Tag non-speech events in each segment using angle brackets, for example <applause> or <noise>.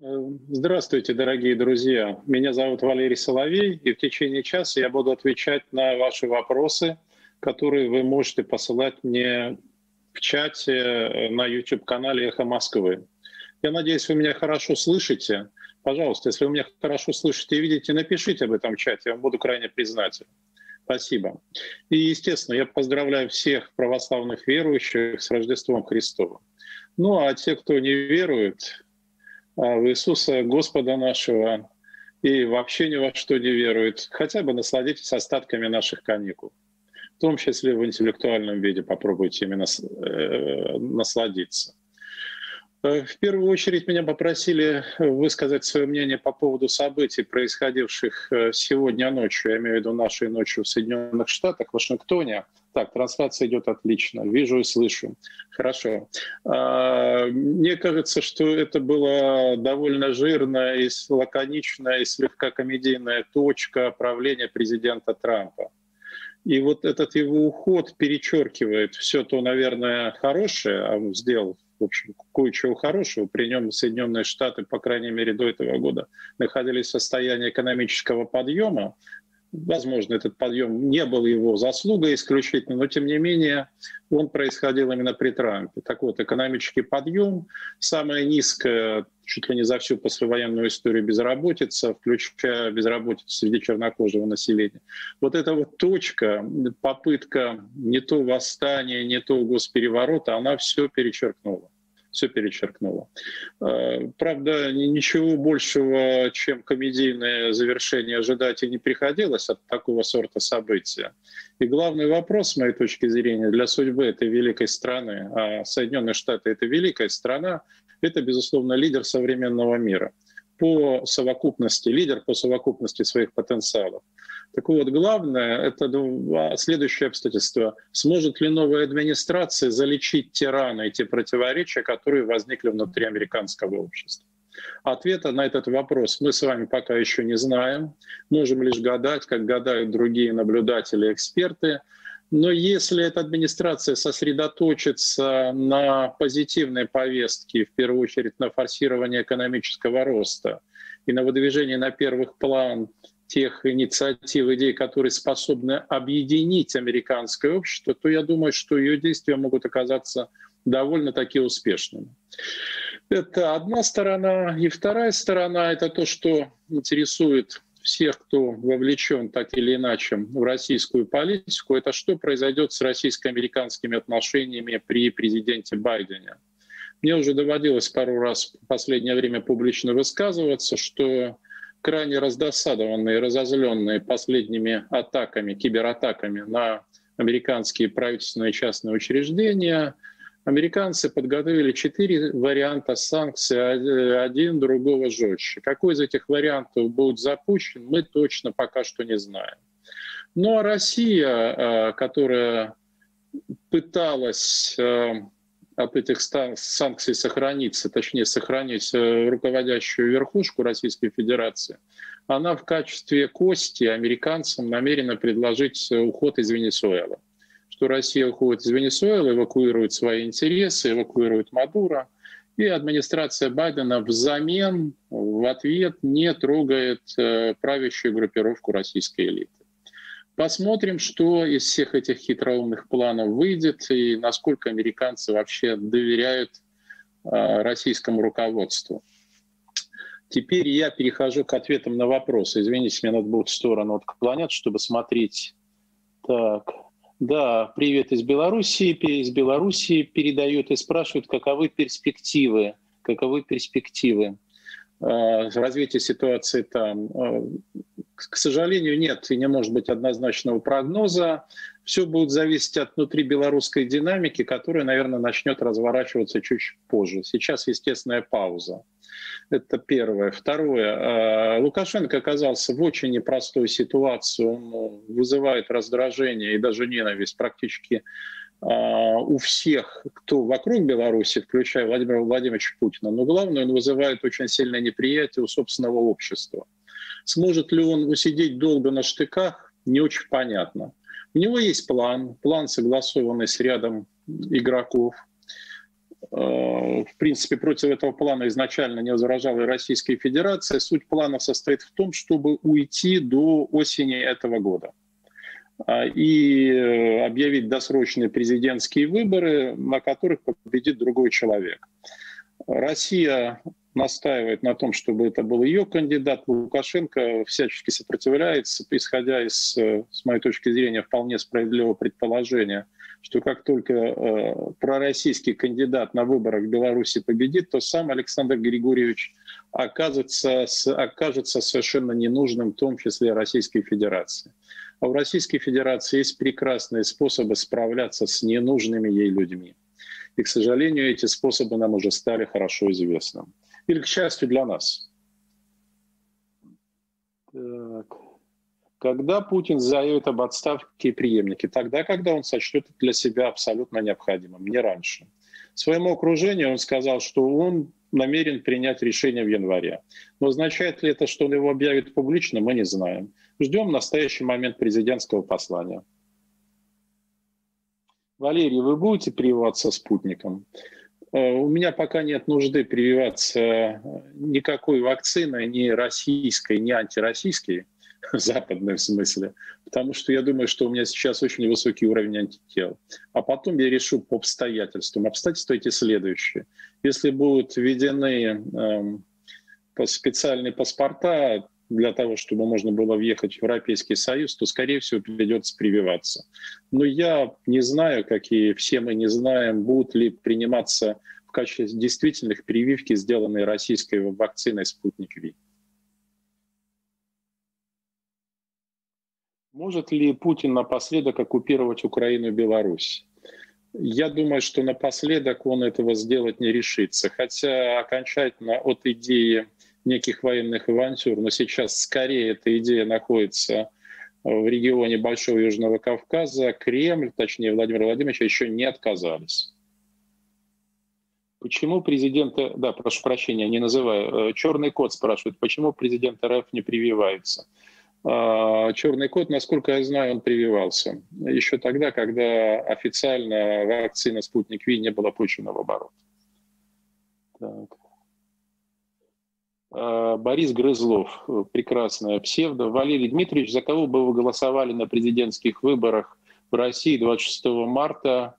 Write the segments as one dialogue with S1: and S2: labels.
S1: Здравствуйте, дорогие друзья. Меня зовут Валерий Соловей, и в течение часа я буду отвечать на ваши вопросы, которые вы можете посылать мне в чате э, на YouTube-канале «Эхо Москвы». Я надеюсь, вы меня хорошо слышите. Пожалуйста, если вы меня хорошо слышите и видите, напишите об этом в чате, я вам буду крайне признателен. Спасибо. И, естественно, я поздравляю всех православных верующих с Рождеством Христовым. Ну а те, кто не верует, в Иисуса Господа нашего и вообще ни во что не верует, хотя бы насладитесь остатками наших каникул. В том числе в интеллектуальном виде попробуйте именно э, насладиться. Э, в первую очередь меня попросили высказать свое мнение по поводу событий, происходивших э, сегодня ночью, я имею в виду нашей ночью в Соединенных Штатах, в Вашингтоне. Так, трансляция идет отлично, вижу и слышу. Хорошо. А, мне кажется, что это была довольно жирная и лаконичная и слегка комедийная точка правления президента Трампа. И вот этот его уход перечеркивает все то, наверное, хорошее, а он сделал в общем, кое-чего хорошего. При нем Соединенные Штаты, по крайней мере, до этого года находились в состоянии экономического подъема. Возможно, этот подъем не был его заслугой исключительно, но тем не менее он происходил именно при Трампе. Так вот, экономический подъем, самая низкая чуть ли не за всю послевоенную историю безработица, включая безработицу среди чернокожего населения. Вот эта вот точка, попытка не то восстания, не то госпереворота, она все перечеркнула все перечеркнуло. Э, правда, ничего большего, чем комедийное завершение ожидать и не приходилось от такого сорта события. И главный вопрос, с моей точки зрения, для судьбы этой великой страны, а Соединенные Штаты — это великая страна, это, безусловно, лидер современного мира по совокупности, лидер по совокупности своих потенциалов. Так вот, главное — это следующее обстоятельство. Сможет ли новая администрация залечить те раны и те противоречия, которые возникли внутри американского общества? Ответа на этот вопрос мы с вами пока еще не знаем. Можем лишь гадать, как гадают другие наблюдатели, эксперты. Но если эта администрация сосредоточится на позитивной повестке, в первую очередь на форсировании экономического роста и на выдвижении на первых план тех инициатив, идей, которые способны объединить американское общество, то я думаю, что ее действия могут оказаться довольно-таки успешными. Это одна сторона. И вторая сторона — это то, что интересует всех, кто вовлечен так или иначе в российскую политику, это что произойдет с российско-американскими отношениями при президенте Байдене. Мне уже доводилось пару раз в последнее время публично высказываться, что крайне раздосадованные разозленные последними атаками, кибератаками на американские правительственные и частные учреждения, американцы подготовили четыре варианта санкций, один другого жестче. Какой из этих вариантов будет запущен, мы точно пока что не знаем. Ну а Россия, э, которая пыталась э, от этих санкций сохраниться, точнее сохранить э, руководящую верхушку Российской Федерации, она в качестве кости американцам намерена предложить э, уход из Венесуэлы. Что Россия уходит из Венесуэлы, эвакуирует свои интересы, эвакуирует Мадуро, и администрация Байдена взамен, в ответ не трогает э, правящую группировку российской элиты. Посмотрим, что из всех этих хитроумных планов выйдет и насколько американцы вообще доверяют э, российскому руководству. Теперь я перехожу к ответам на вопросы. Извините, мне надо будет в сторону отклонять, чтобы смотреть. Так, да, привет из Белоруссии. Из Белоруссии передают и спрашивают, каковы перспективы, каковы перспективы э, развития ситуации там. Э, к сожалению, нет и не может быть однозначного прогноза. Все будет зависеть от внутри белорусской динамики, которая, наверное, начнет разворачиваться чуть позже. Сейчас естественная пауза. Это первое. Второе. А, Лукашенко оказался в очень непростой ситуации. Он ну, вызывает раздражение и даже ненависть практически а, у всех, кто вокруг Беларуси, включая Владимира Владимировича Путина. Но главное, он вызывает очень сильное неприятие у собственного общества. Сможет ли он усидеть долго на штыках, не очень понятно. У него есть план, план, согласованный с рядом игроков. в принципе, против этого плана изначально не возражала и Российская Федерация. Суть плана состоит в том, чтобы уйти до осени этого года а, и э, объявить досрочные президентские выборы, на которых победит другой человек. Россия настаивает на том, чтобы это был ее кандидат. Лукашенко всячески сопротивляется, исходя из, э, с моей точки зрения, вполне справедливого предположения, что как только э, пророссийский кандидат на выборах в Беларуси победит, то сам Александр Григорьевич окажется, окажется совершенно ненужным, в том числе Российской Федерации. А у Российской Федерации есть прекрасные способы справляться с ненужными ей людьми. И, к сожалению, эти способы нам уже стали хорошо известны. Или, к счастью для нас. Так. Когда Путин заявит об отставке преемники? Тогда, когда он сочтет это для себя абсолютно необходимым, не раньше. Своему окружению он сказал, что он намерен принять решение в январе. Но означает ли это, что он его объявит публично, мы не знаем. Ждем настоящий момент президентского послания. Валерий, вы будете прививаться спутником? Э, у меня пока нет нужды прививаться э, никакой вакциной, ни российской, ни антироссийской, <laughs> западной в смысле, потому что я думаю, что у меня сейчас очень высокий уровень антител. А потом я решу по обстоятельствам. Обстоятельства эти следующие. Если будут введены э, специальные паспорта, для того, чтобы можно было въехать в Европейский Союз, то, скорее всего, придется прививаться. Но я не знаю, какие все мы не знаем, будут ли приниматься в качестве действительных прививки, сделанные российской вакциной «Спутник Ви». Может ли Путин напоследок оккупировать Украину и Беларусь? Я думаю, что напоследок он этого сделать не решится. Хотя окончательно от идеи неких военных авантюр, но сейчас скорее эта идея находится в регионе Большого Южного Кавказа. Кремль, точнее Владимир Владимирович, еще не отказались. Почему президент, да, прошу прощения, не называю, э, черный кот спрашивает, почему президент РФ не прививается? А, черный кот, насколько я знаю, он прививался. Еще тогда, когда официально вакцина «Спутник Ви» не была пущена в оборот. Так. А, Борис Грызлов, прекрасная псевдо. Валерий Дмитриевич, за кого бы вы голосовали на президентских выборах в России 26 марта?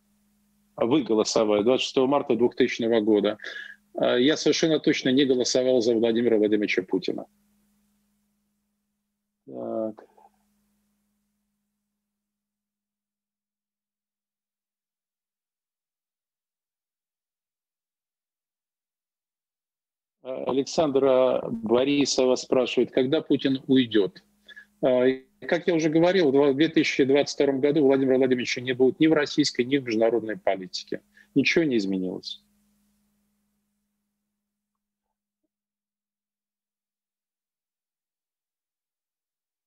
S1: Вы голосовали 26 марта 2000 года. А, я совершенно точно не голосовал за Владимира Владимировича Путина. Так. Александра Борисова спрашивает, когда Путин уйдет. А, как я уже говорил, в 2022 году Владимир Владимирович не будет ни в российской, ни в международной политике. Ничего не изменилось.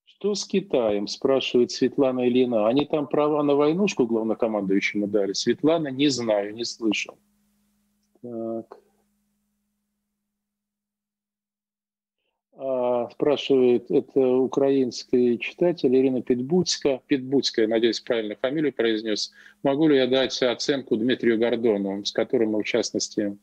S1: Что с Китаем, спрашивает Светлана Ильина. Они там права на войнушку главнокомандующему дали? Светлана, не знаю, не слышал. Так. Спрашивает, это украинский читатель Ирина Питбудская, Питбудская, надеюсь, правильно фамилию произнес. Могу ли я дать оценку Дмитрию Гордону, с которым мы, в частности,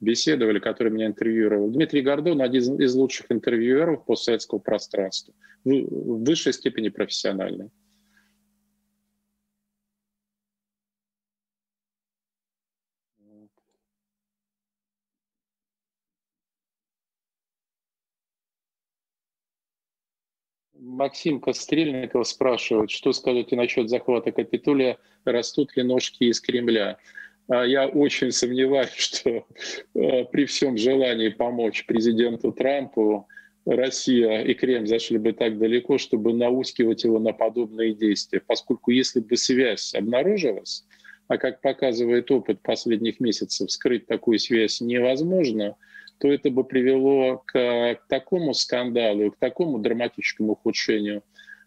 S1: беседовали, который меня интервьюировал. Дмитрий Гордон – один из лучших интервьюеров постсоветского пространства, в высшей степени профессиональный. Максим Кострельников спрашивает, что скажете насчет захвата Капитолия, растут ли ножки из Кремля? А я очень сомневаюсь, <laughs> что э, при всем желании помочь президенту Трампу Россия и Кремль зашли бы так далеко, чтобы наускивать его на подобные действия. Поскольку если бы связь обнаружилась, а как показывает опыт последних месяцев, скрыть такую связь невозможно – то это бы привело к, к такому скандалу, к такому драматическому ухудшению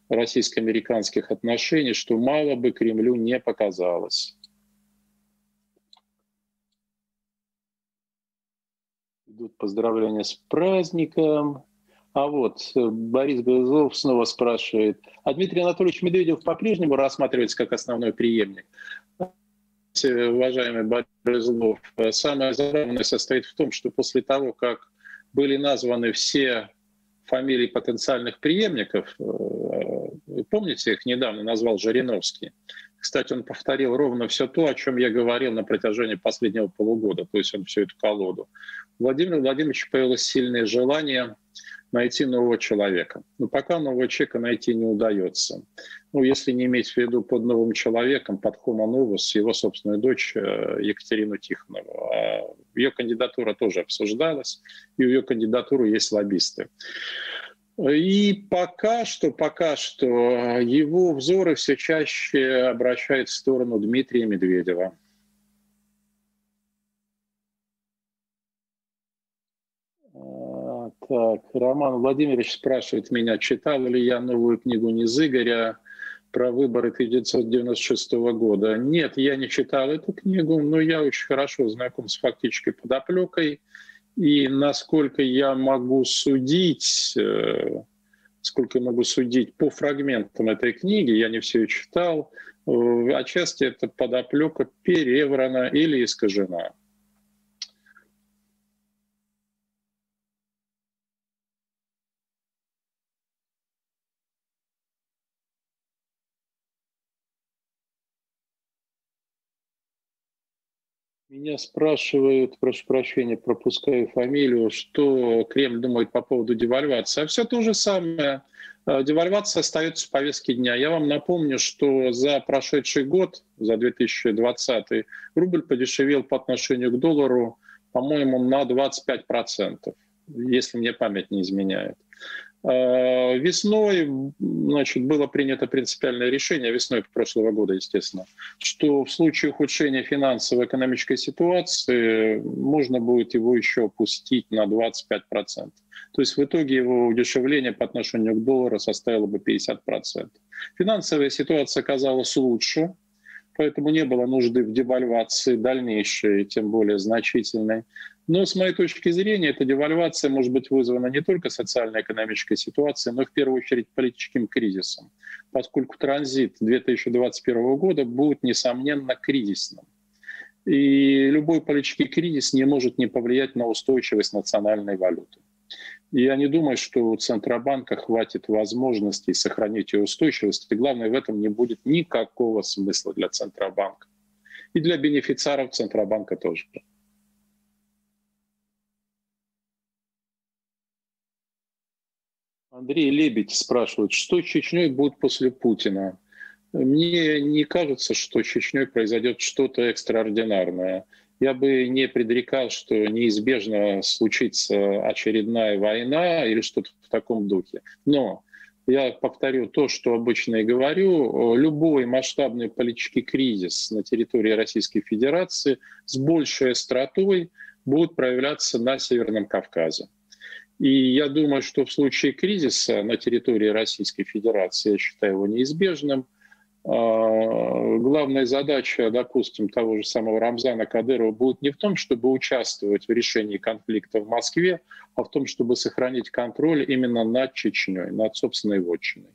S1: российско-американских отношений, что мало бы Кремлю не показалось. Идут поздравления с праздником. А вот Борис Глазов снова спрашивает, а Дмитрий Анатольевич Медведев по-прежнему рассматривается как основной преемник? Знаете, уважаемый Борис Злов, самое забавное состоит в том, что после того, как были названы все фамилии потенциальных преемников, э, помните, их недавно назвал Жириновский, кстати, он повторил ровно все то, о чем я говорил на протяжении последнего полугода, то есть он всю эту колоду. У Владимира Владимировича появилось сильное желание найти нового человека. Но пока нового человека найти не удается. Ну, если не иметь в виду под новым человеком, под Homo Novus, его собственную дочь э, Екатерину Тихонову. А ее кандидатура тоже обсуждалась, и у ее кандидатуры есть лоббисты. И пока что, пока что его взоры все чаще обращают в сторону Дмитрия Медведева. Так, Роман Владимирович спрашивает меня, читал ли я новую книгу Низыгоря про выборы 1996 года. Нет, я не читал эту книгу, но я очень хорошо знаком с фактической подоплекой. И насколько я могу судить, э, сколько я могу судить по фрагментам этой книги, я не все читал, э, отчасти эта подоплека переврана или искажена. Меня спрашивают, прошу прощения, пропускаю фамилию, что Кремль думает по поводу девальвации. А все то же самое. А, девальвация остается в повестке дня. Я вам напомню, что за прошедший год, за 2020, рубль подешевел по отношению к доллару, по-моему, на 25%, если мне память не изменяет. Э, весной значит, было принято принципиальное решение, весной прошлого года, естественно, что в случае ухудшения финансово-экономической ситуации можно будет его еще опустить на 25%. То есть в итоге его удешевление по отношению к доллару составило бы 50%. Финансовая ситуация оказалась лучше, поэтому не было нужды в девальвации дальнейшей, тем более значительной. Но с моей точки зрения, эта девальвация может быть вызвана не только социально-экономической ситуацией, но и в первую очередь политическим кризисом, поскольку транзит 2021 года будет, несомненно, кризисным. И любой политический кризис не может не повлиять на устойчивость национальной валюты. Я не думаю, что у Центробанка хватит возможностей сохранить ее устойчивость. И главное, в этом не будет никакого смысла для Центробанка. И для бенефициаров Центробанка тоже. Андрей Лебедь спрашивает, что с Чечней будет после Путина? Мне не кажется, что с Чечней произойдет что-то экстраординарное. Я бы не предрекал, что неизбежно случится очередная война или что-то в таком духе. Но я повторю то, что обычно и говорю, любой масштабный политический кризис на территории Российской Федерации с большей остротой будет проявляться на Северном Кавказе. И я думаю, что в случае кризиса на территории Российской Федерации, я считаю его неизбежным, главная задача, допустим, того же самого Рамзана Кадырова будет не в том, чтобы участвовать в решении конфликта в Москве, а в том, чтобы сохранить контроль именно над Чечней, над собственной вотчиной.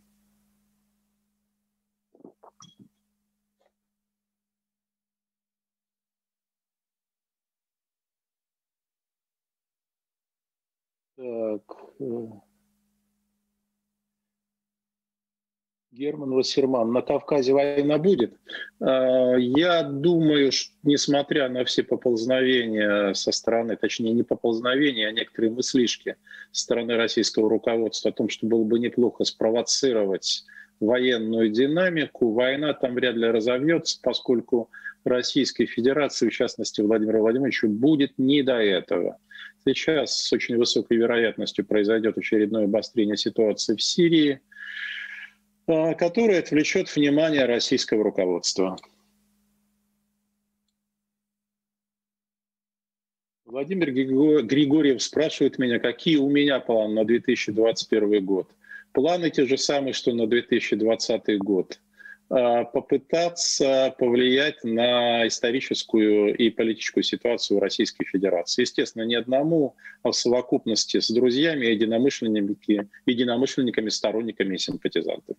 S1: Так. Герман Вассерман, на Кавказе война будет. А, я думаю, что, несмотря на все поползновения со стороны, точнее не поползновения, а некоторые мыслишки со стороны российского руководства о том, что было бы неплохо спровоцировать военную динамику, война там вряд ли разовьется, поскольку Российской Федерации, в частности Владимиру Владимировичу, будет не до этого. Сейчас с очень высокой вероятностью произойдет очередное обострение ситуации в Сирии, а, которое отвлечет внимание российского руководства. Владимир Григорьев спрашивает меня, какие у меня планы на 2021 год. Планы те же самые, что на 2020 год – попытаться повлиять на историческую и политическую ситуацию Российской Федерации. Естественно, не одному, а в совокупности с друзьями, единомышленниками, единомышленниками сторонниками и симпатизантами.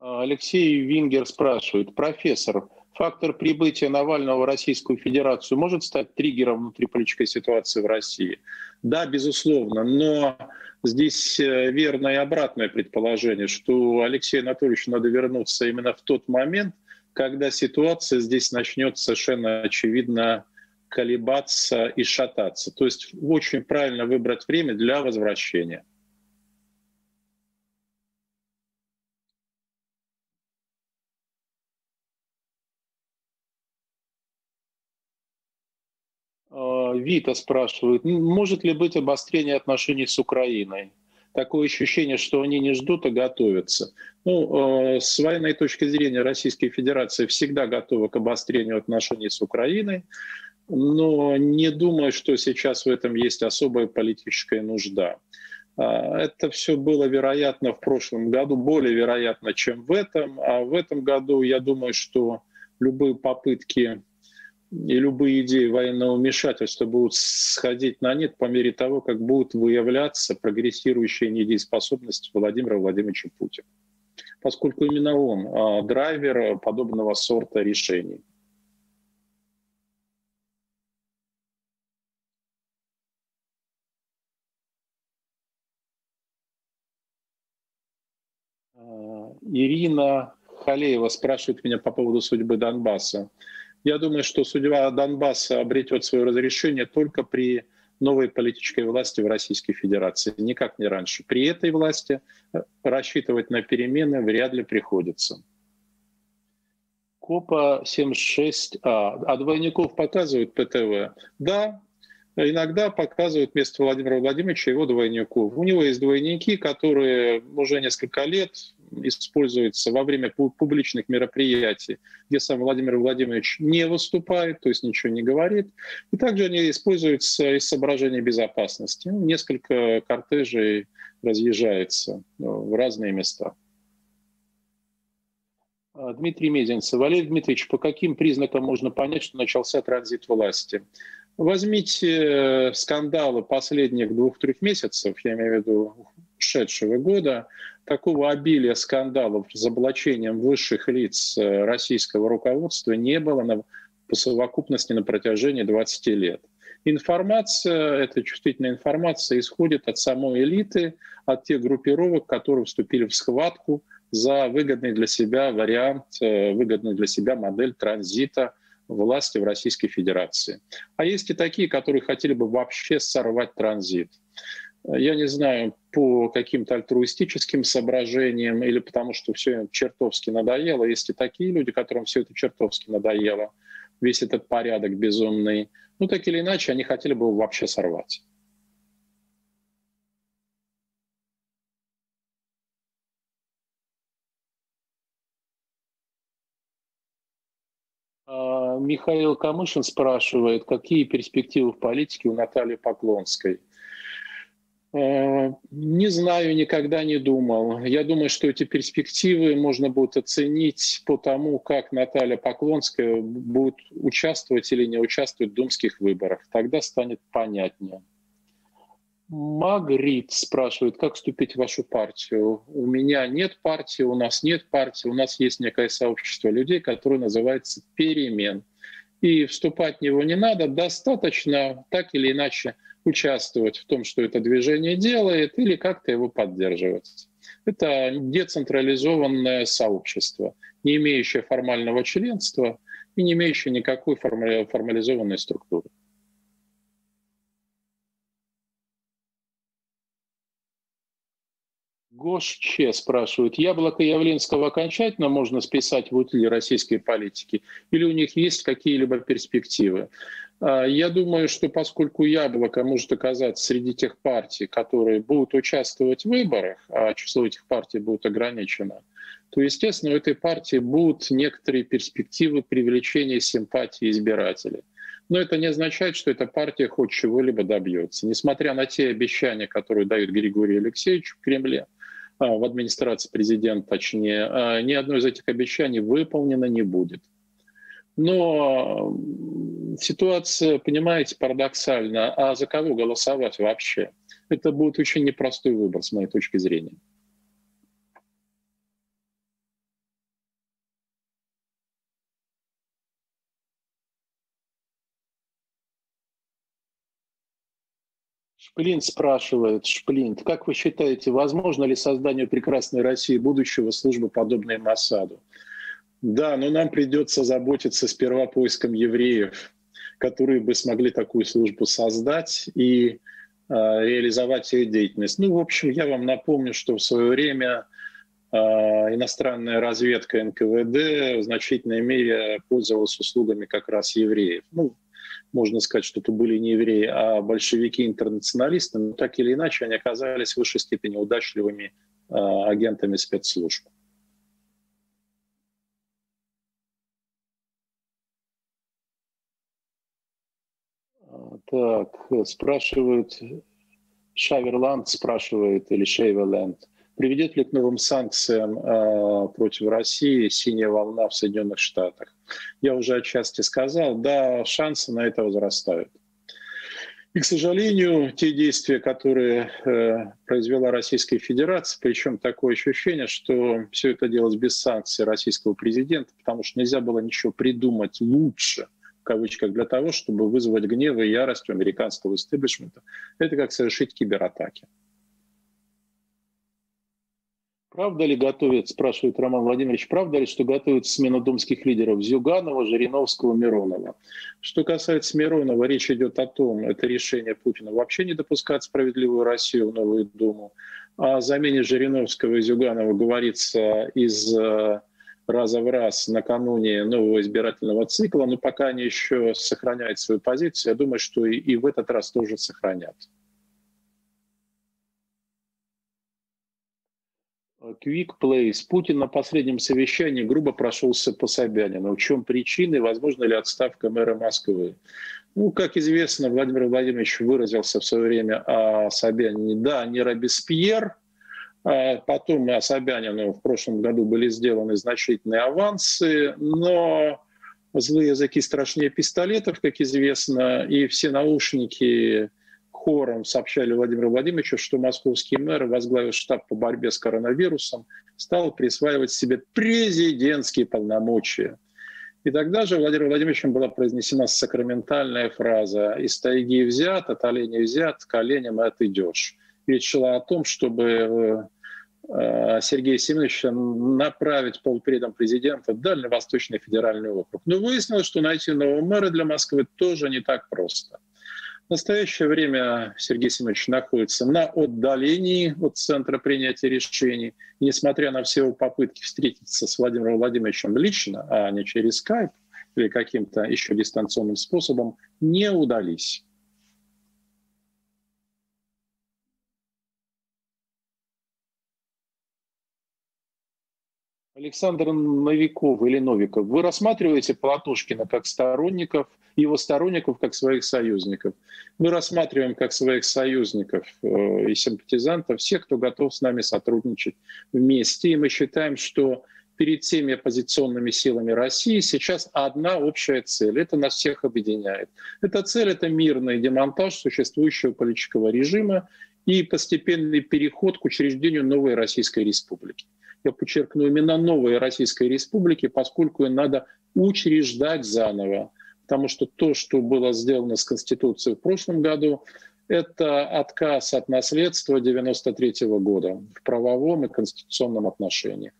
S1: Алексей Вингер спрашивает, профессор, фактор прибытия Навального в Российскую Федерацию может стать триггером внутриполитической ситуации в России? Да, безусловно, но здесь э, верное и обратное предположение, что Алексею Анатольевичу надо вернуться именно в тот момент, когда ситуация здесь начнет совершенно очевидно колебаться и шататься. То есть очень правильно выбрать время для возвращения. А, Вита спрашивает, может ли быть обострение отношений с Украиной? Такое ощущение, что они не ждут, а готовятся. Ну, э, с военной точки зрения Российская Федерация всегда готова к обострению отношений с Украиной, но не думаю, что сейчас в этом есть особая политическая нужда. А, это все было вероятно в прошлом году, более вероятно, чем в этом. А в этом году я думаю, что любые попытки и любые идеи военного вмешательства будут сходить на нет по мере того, как будут выявляться прогрессирующие недееспособности Владимира Владимировича Путина. Поскольку именно он а, драйвер подобного сорта решений. А, Ирина Халеева спрашивает меня по поводу судьбы Донбасса. Я думаю, что судьба Донбасса обретет свое разрешение только при новой политической власти в Российской Федерации, никак не раньше. При этой власти э, рассчитывать на перемены вряд ли приходится. Копа 76А. А двойников показывают ПТВ? Да, иногда показывают вместо Владимира Владимировича его двойников. У него есть двойники, которые уже несколько лет используются во время публичных мероприятий, где сам Владимир Владимирович не выступает, то есть ничего не говорит. И также они используются из соображений безопасности. Несколько кортежей разъезжается ну, в разные места. А, Дмитрий Мезенцев. Валерий Дмитриевич, по каким признакам можно понять, что начался транзит власти? Возьмите э, скандалы последних двух-трех месяцев, я имею в виду ушедшего года, такого обилия скандалов с облачением высших лиц э, российского руководства не было на, по совокупности на протяжении 20 лет. Информация, эта чувствительная информация исходит от самой элиты, от тех группировок, которые вступили в схватку за выгодный для себя вариант, э, выгодную для себя модель транзита власти в Российской Федерации. А есть и такие, которые хотели бы вообще сорвать транзит я не знаю, по каким-то альтруистическим соображениям или потому что все чертовски надоело. Есть и такие люди, которым все это чертовски надоело, весь этот порядок безумный. Ну, так или иначе, они хотели бы его вообще сорвать. А, Михаил Камышин спрашивает, какие перспективы в политике у Натальи Поклонской – не знаю, никогда не думал. Я думаю, что эти перспективы можно будет оценить по тому, как Наталья Поклонская будет участвовать или не участвовать в думских выборах. Тогда станет понятнее. Магрит спрашивает, как вступить в вашу партию. У меня нет партии, у нас нет партии, у нас есть некое сообщество людей, которое называется «Перемен». И вступать в него не надо, достаточно так или иначе участвовать в том, что это движение делает, или как-то его поддерживать. Это децентрализованное сообщество, не имеющее формального членства и не имеющее никакой формализованной структуры. Гош Че спрашивает, яблоко Явленского окончательно можно списать в утиль российской политики или у них есть какие-либо перспективы? А, я думаю, что поскольку яблоко может оказаться среди тех партий, которые будут участвовать в выборах, а число этих партий будет ограничено, то, естественно, у этой партии будут некоторые перспективы привлечения симпатии избирателей. Но это не означает, что эта партия хоть чего-либо добьется. Несмотря на те обещания, которые дают Григорий Алексеевич в Кремле, а, в администрации президента, точнее, а, ни одно из этих обещаний выполнено не будет. Но ситуация, понимаете, парадоксальна. А за кого голосовать вообще? Это будет очень непростой выбор, с моей точки зрения. Шплин спрашивает, Шплин, как вы считаете, возможно ли созданию прекрасной России будущего службы, подобной Масаду? Да, но нам придется заботиться сперва поиском евреев, которые бы смогли такую службу создать и э, реализовать ее деятельность. Ну, в общем, я вам напомню, что в свое время э, иностранная разведка НКВД в значительной мере пользовалась услугами как раз евреев. Ну, можно сказать, что это были не евреи, а большевики-интернационалисты, но так или иначе они оказались в высшей степени удачливыми э, агентами спецслужб. Так, спрашивают, Шаверланд спрашивает, или Шейверленд, приведет ли к новым санкциям э, против России синяя волна в Соединенных Штатах? Я уже отчасти сказал, да, шансы на это возрастают. И, к сожалению, те действия, которые э, произвела Российская Федерация, причем такое ощущение, что все это делалось без санкций российского президента, потому что нельзя было ничего придумать лучше – кавычках, для того, чтобы вызвать гнев и ярость у американского истеблишмента. Это как совершить кибератаки. Правда ли готовят, спрашивает Роман Владимирович, правда ли, что готовят смену думских лидеров Зюганова, Жириновского, Миронова? Что касается Миронова, речь идет о том, это решение Путина вообще не допускать справедливую Россию в новую Думу. О замене Жириновского и Зюганова говорится из э, раза в раз накануне нового избирательного цикла, но пока они еще сохраняют свою позицию, я думаю, что и, и в этот раз тоже сохранят. Quick Place. Путин на последнем совещании грубо прошелся по Собянину. В чем причины, возможно ли отставка мэра Москвы? Ну, как известно, Владимир Владимирович выразился в свое время о Собянине. Да, не Робеспьер, потом о Собянину в прошлом году были сделаны значительные авансы, но злые языки страшнее пистолетов, как известно, и все наушники хором сообщали Владимиру Владимировичу, что московский мэр, возглавив штаб по борьбе с коронавирусом, стал присваивать себе президентские полномочия. И тогда же Владимиром Владимировичем была произнесена сакраментальная фраза «Из тайги взят, от оленя взят, к оленям отойдешь». Речь шла о том, чтобы Э, Сергея Семеновича направить полпредом президента в Дальневосточный федеральный округ. Но выяснилось, что найти нового мэра для Москвы тоже не так просто. В настоящее время Сергей Семенович находится на отдалении от центра принятия решений. И несмотря на все его попытки встретиться с Владимиром Владимировичем лично, а не через скайп или каким-то еще дистанционным способом, не удались. Александр Новиков или Новиков, вы рассматриваете Платошкина как сторонников, его сторонников как своих союзников. Мы рассматриваем как своих союзников э, и симпатизантов всех, кто готов с нами сотрудничать вместе. И мы считаем, что перед всеми оппозиционными силами России сейчас одна общая цель. Это нас всех объединяет. Эта цель — это мирный демонтаж существующего политического режима и постепенный переход к учреждению новой Российской Республики я подчеркну, именно новой Российской Республики, поскольку ее надо учреждать заново. Потому что то, что было сделано с Конституцией в прошлом году, это отказ от наследства 93 -го года в правовом и конституционном отношении.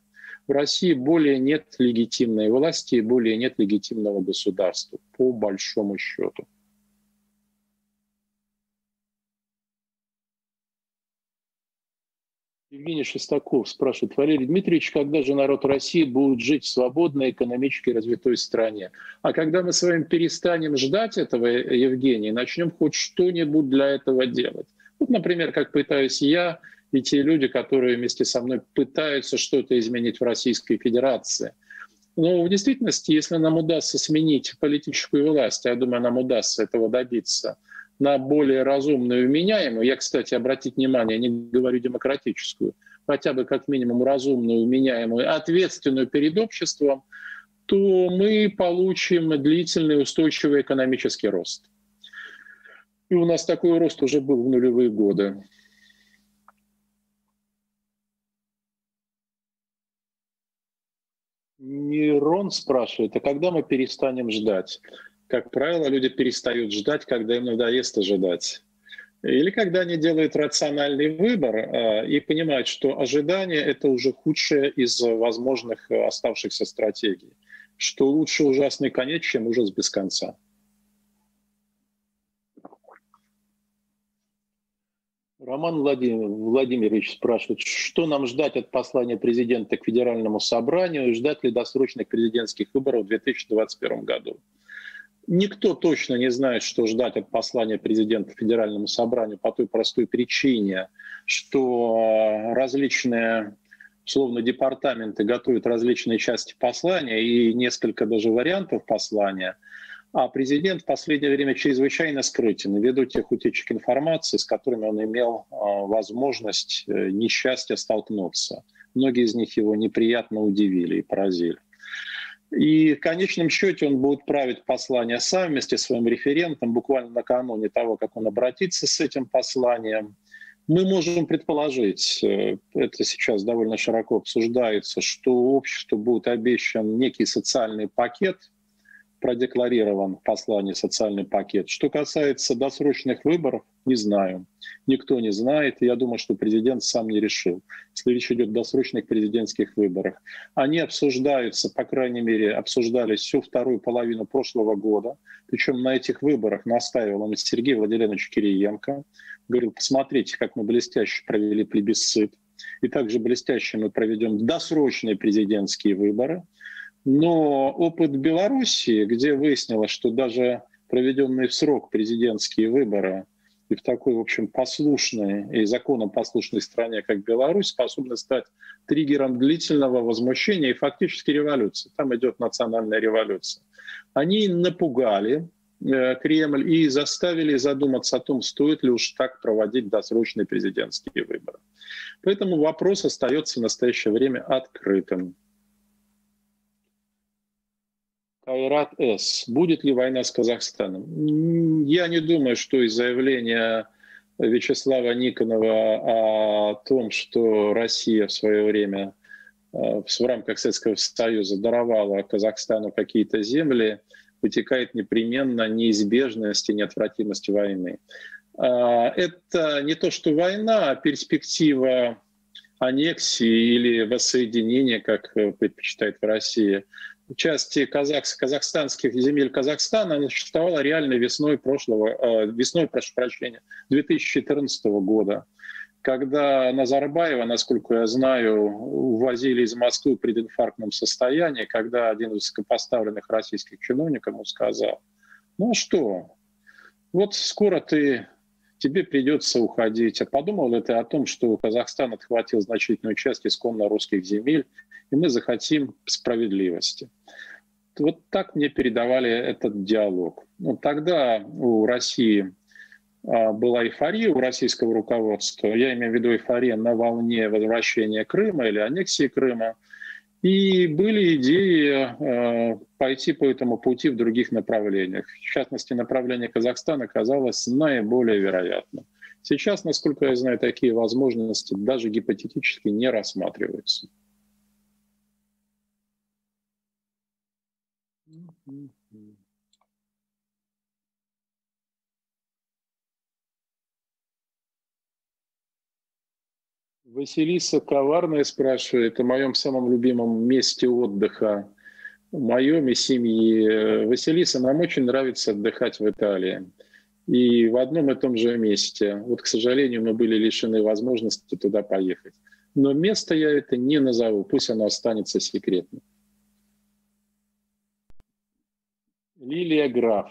S1: В России более нет легитимной власти и более нет легитимного государства, по большому счету. Евгений Шестаков спрашивает, Валерий Дмитриевич, когда же народ России будет жить в свободной, экономически развитой стране? А когда мы с вами перестанем ждать этого, Евгений, начнем хоть что-нибудь для этого делать? Вот, например, как пытаюсь я и те люди, которые вместе со мной пытаются что-то изменить в Российской Федерации. Но в действительности, если нам удастся сменить политическую власть, я думаю, нам удастся этого добиться – на более разумную и меняемую, я, кстати, обратить внимание, не говорю демократическую, хотя бы как минимум разумную, меняемую, ответственную перед обществом, то мы получим длительный устойчивый экономический рост. И у нас такой рост уже был в нулевые годы. Нейрон спрашивает, а когда мы перестанем ждать? Как правило, люди перестают ждать, когда им надоест ожидать. Или когда они делают рациональный выбор э, и понимают, что ожидание – это уже худшее из возможных оставшихся стратегий, что лучше ужасный конец, чем ужас без конца. Роман Владимир, Владимирович спрашивает, что нам ждать от послания президента к Федеральному собранию и ждать ли досрочных президентских выборов в 2021 году? Никто точно не знает, что ждать от послания президента Федеральному собранию по той простой причине, что различные словно департаменты готовят различные части послания и несколько даже вариантов послания. А президент в последнее время чрезвычайно скрытен ввиду тех утечек информации, с которыми он имел а, возможность э, несчастья столкнуться. Многие из них его неприятно удивили и поразили. И в конечном счете он будет править послание сам вместе с своим референтом буквально накануне того, как он обратится с этим посланием. Мы можем предположить, э, это сейчас довольно широко обсуждается, что обществу будет обещан некий социальный пакет – продекларирован в послании социальный пакет. Что касается досрочных выборов, не знаю. Никто не знает. Я думаю, что президент сам не решил, если речь идет о досрочных президентских выборах. Они обсуждаются, по крайней мере, обсуждались всю вторую половину прошлого года. Причем на этих выборах настаивал он Сергей Владимирович Кириенко. Говорил, посмотрите, как мы блестяще провели плебисцит. И также блестяще мы проведем досрочные президентские выборы. Но опыт Белоруссии, где выяснилось, что даже проведенные в срок президентские выборы и в такой, в общем, послушной и законом послушной стране, как Беларусь, способны стать триггером длительного возмущения и фактически революции. Там идет национальная революция. Они напугали э, Кремль и заставили задуматься о том, стоит ли уж так проводить досрочные президентские выборы. Поэтому вопрос остается в настоящее время открытым. Кайрат С. Будет ли война с Казахстаном? Я не думаю, что из заявления Вячеслава Никонова о том, что Россия в свое время э, в рамках Советского Союза даровала Казахстану какие-то земли, вытекает непременно неизбежность и неотвратимость войны. А, это не то, что война, а перспектива аннексии или воссоединения, как предпочитает в России, части казах, казахстанских земель Казахстана она существовала реально весной прошлого, э, весной, прошу прощения, 2014 года, когда Назарбаева, насколько я знаю, увозили из Москвы в прединфарктном состоянии, когда один из высокопоставленных российских чиновников ему сказал, ну что, вот скоро ты тебе придется уходить. А подумал ли ты о том, что Казахстан отхватил значительную часть исконно русских земель, и мы захотим справедливости? Вот так мне передавали этот диалог. Ну, тогда у России а, была эйфория у российского руководства. Я имею в виду эйфория на волне возвращения Крыма или аннексии Крыма. И были идеи э, пойти по этому пути в других направлениях. В частности, направление Казахстана казалось наиболее вероятным. Сейчас, насколько я знаю, такие возможности даже гипотетически не рассматриваются. Василиса Коварная спрашивает о моем самом любимом месте отдыха, моем и семьи. Василиса, нам очень нравится отдыхать в Италии. И в одном и том же месте. Вот, к сожалению, мы были лишены возможности туда поехать. Но место я это не назову, пусть оно останется секретным. Лилия Граф.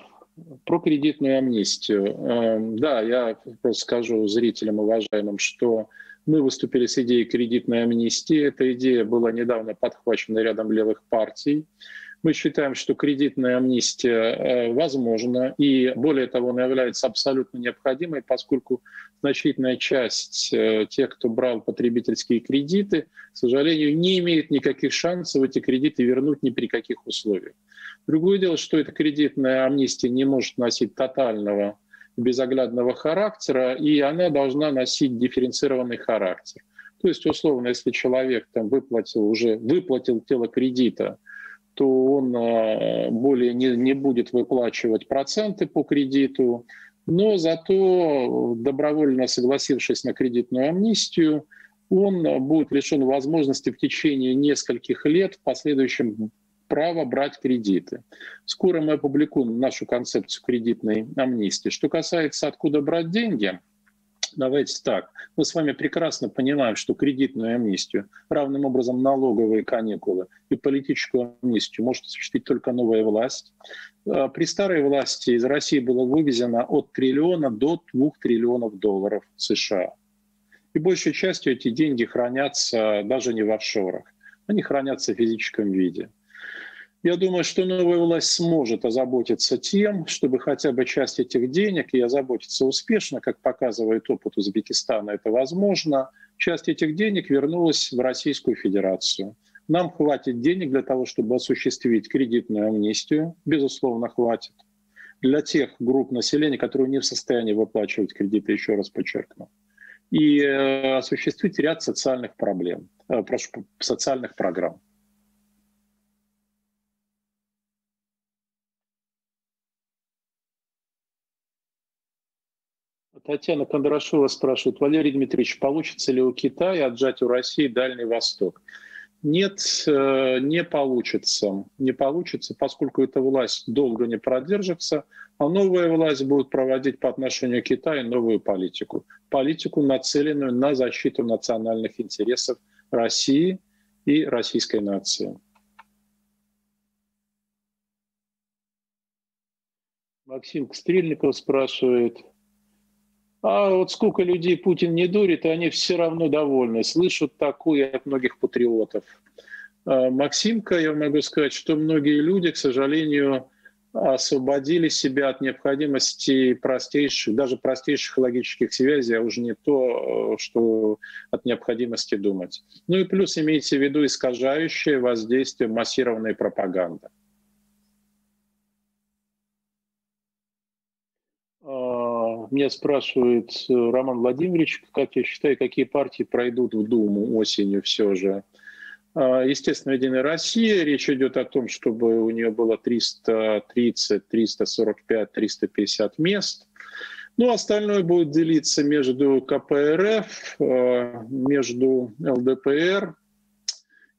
S1: Про кредитную амнистию. Эм, да, я просто скажу зрителям уважаемым, что мы выступили с идеей кредитной амнистии. Эта идея была недавно подхвачена рядом левых партий. Мы считаем, что кредитная амнистия э, возможна и, более того, она является абсолютно необходимой, поскольку значительная часть э, тех, кто брал потребительские кредиты, к сожалению, не имеет никаких шансов эти кредиты вернуть ни при каких условиях. Другое дело, что эта кредитная амнистия не может носить тотального безоглядного характера, и она должна носить дифференцированный характер. То есть, условно, если человек там выплатил уже выплатил тело кредита, то он а, более не, не будет выплачивать проценты по кредиту, но зато добровольно согласившись на кредитную амнистию, он будет лишен возможности в течение нескольких лет в последующем права брать кредиты. Скоро мы опубликуем нашу концепцию кредитной амнистии. Что касается откуда брать деньги, давайте так. Мы с вами прекрасно понимаем, что кредитную амнистию, равным образом налоговые каникулы и политическую амнистию может осуществить только новая власть. А, при старой власти из России было вывезено от триллиона до двух триллионов долларов США. И большей частью эти деньги хранятся даже не в офшорах, они хранятся в физическом виде. Я думаю, что новая власть сможет озаботиться тем, чтобы хотя бы часть этих денег, и озаботиться успешно, как показывает опыт Узбекистана, это возможно, часть этих денег вернулась в Российскую Федерацию. Нам хватит денег для того, чтобы осуществить кредитную амнистию, безусловно, хватит. Для тех групп населения, которые не в состоянии выплачивать кредиты, еще раз подчеркну и э, осуществить ряд социальных проблем, э, прошу, социальных программ. Татьяна Кондрашова спрашивает, Валерий Дмитриевич, получится ли у Китая отжать у России Дальний Восток? Нет, э, не получится. Не получится, поскольку эта власть долго не продержится, а новая власть будет проводить по отношению к Китаю новую политику. Политику, нацеленную на защиту национальных интересов России и российской нации. Максим Стрельников спрашивает, а вот сколько людей Путин не дурит, они все равно довольны, слышат такое от многих патриотов. А, Максимка, я могу сказать, что многие люди, к сожалению, освободили себя от необходимости простейших, даже простейших логических связей, а уже не то, что от необходимости думать. Ну и плюс имейте в виду искажающее воздействие массированной пропаганды. Меня спрашивает э, Роман Владимирович, как я считаю, какие партии пройдут в Думу осенью все же. А, естественно, Единая Россия. Речь идет о том, чтобы у нее было 330, 345, 350 мест. Ну, остальное будет делиться между КПРФ, э, между ЛДПР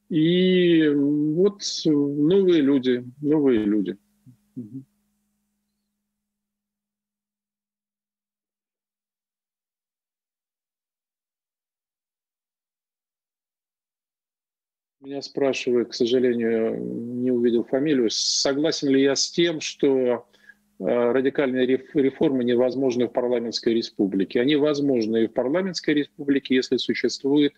S1: и вот новые люди, новые люди. Меня спрашивают, к сожалению, не увидел фамилию, согласен ли я с тем, что э, радикальные реформы невозможны в парламентской республике. Они возможны и в парламентской республике, если существует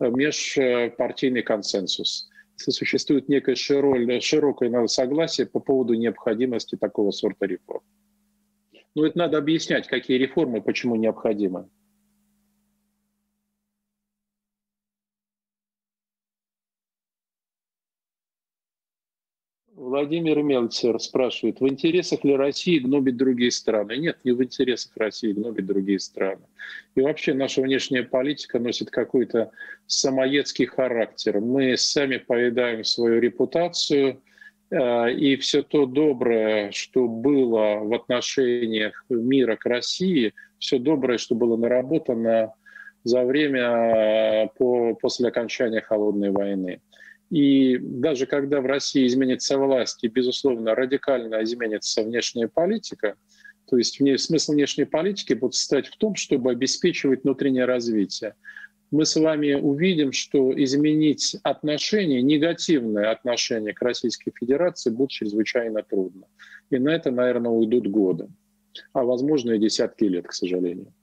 S1: э, межпартийный консенсус, если существует некое широкое согласие по поводу необходимости такого сорта реформ. Но это надо объяснять, какие реформы, почему необходимы. Владимир Мельцер спрашивает, в интересах ли России гнобить другие страны? Нет, не в интересах России гнобить другие страны. И вообще наша внешняя политика носит какой-то самоедский характер. Мы сами поедаем свою репутацию, э, и все то доброе, что было в отношениях мира к России, все доброе, что было наработано за время э, по, после окончания холодной войны. И даже когда в России изменится власть и, безусловно, радикально изменится внешняя политика, то есть смысл внешней политики будет состоять в том, чтобы обеспечивать внутреннее развитие. Мы с вами увидим, что изменить отношение, негативное отношение к Российской Федерации будет чрезвычайно трудно. И на это, наверное, уйдут годы, а возможно и десятки лет, к сожалению.